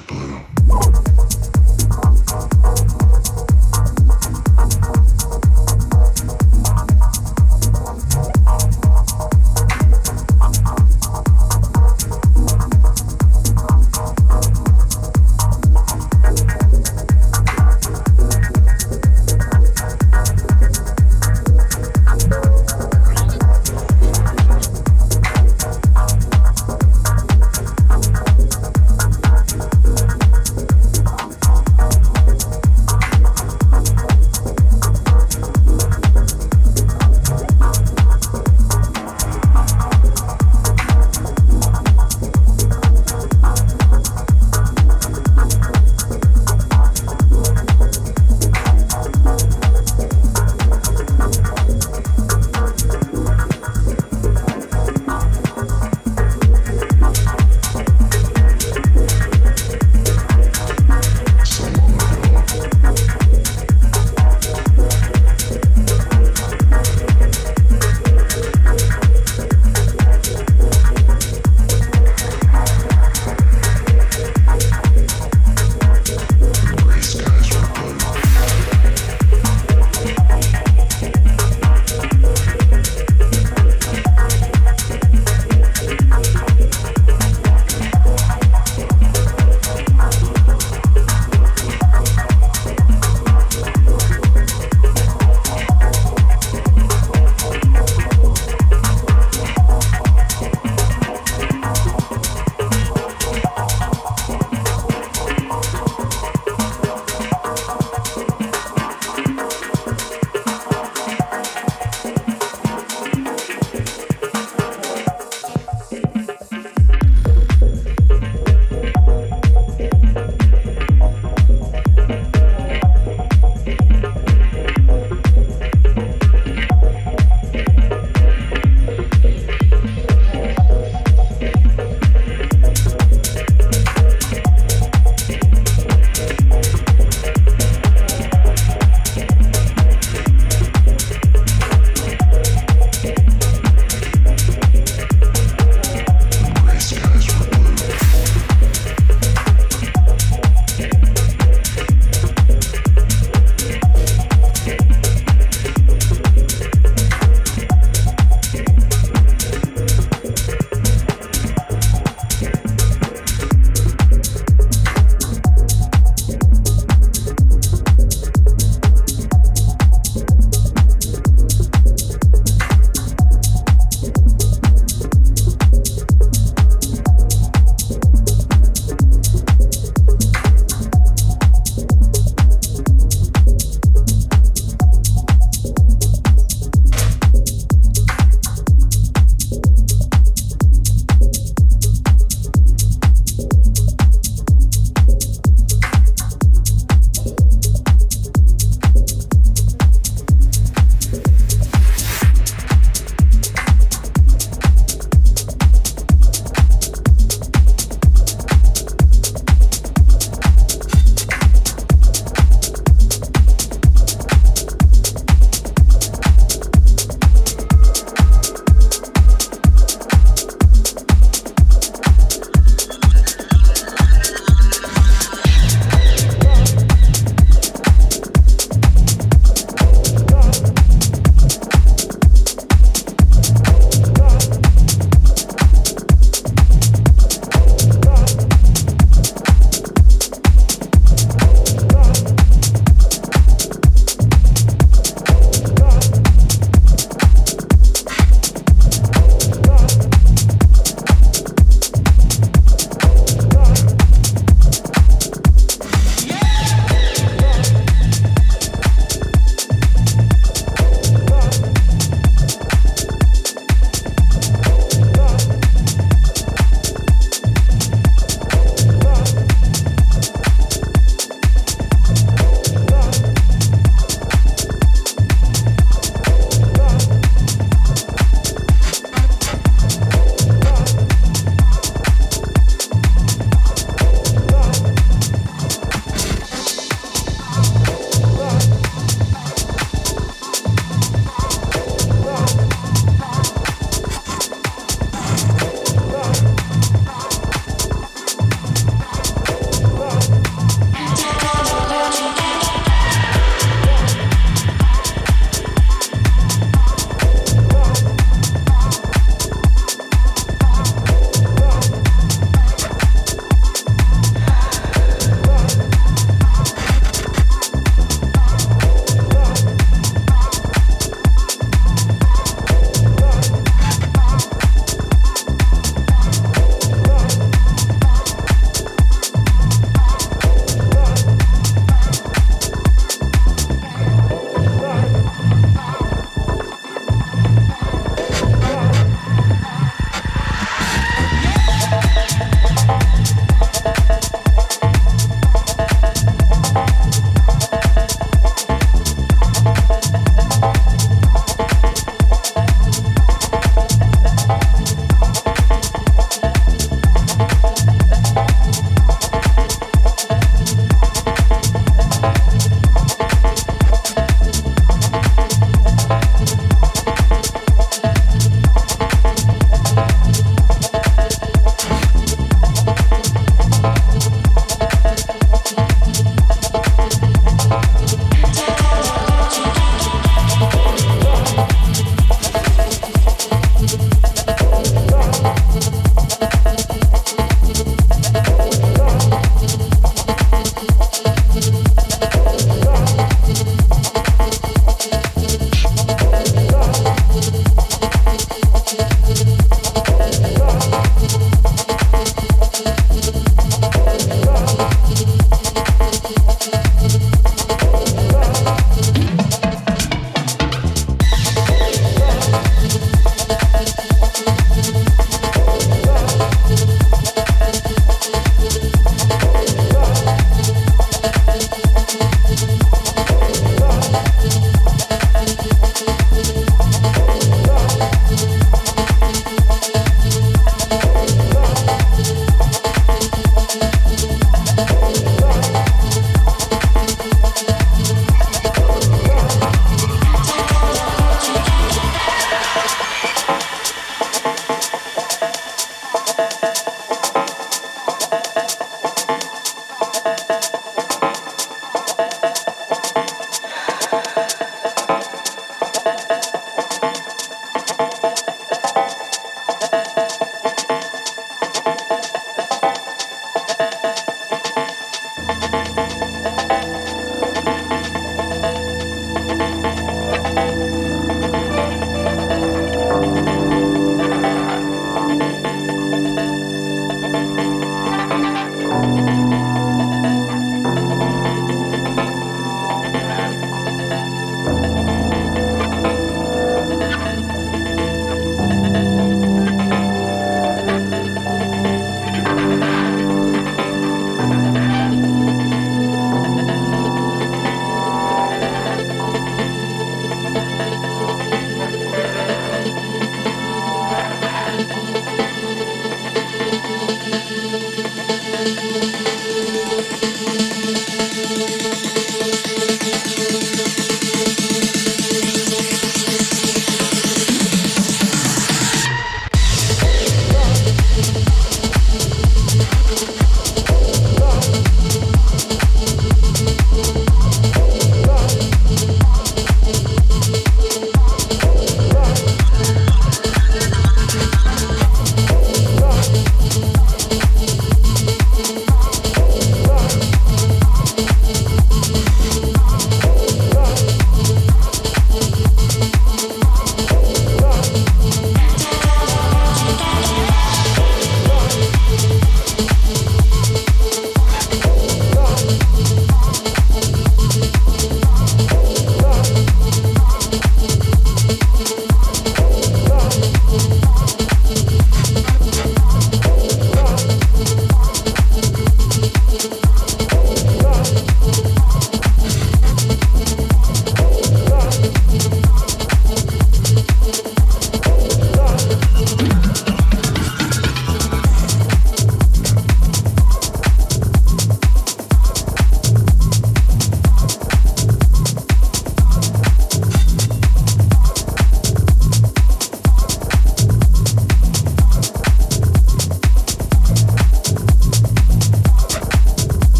todo.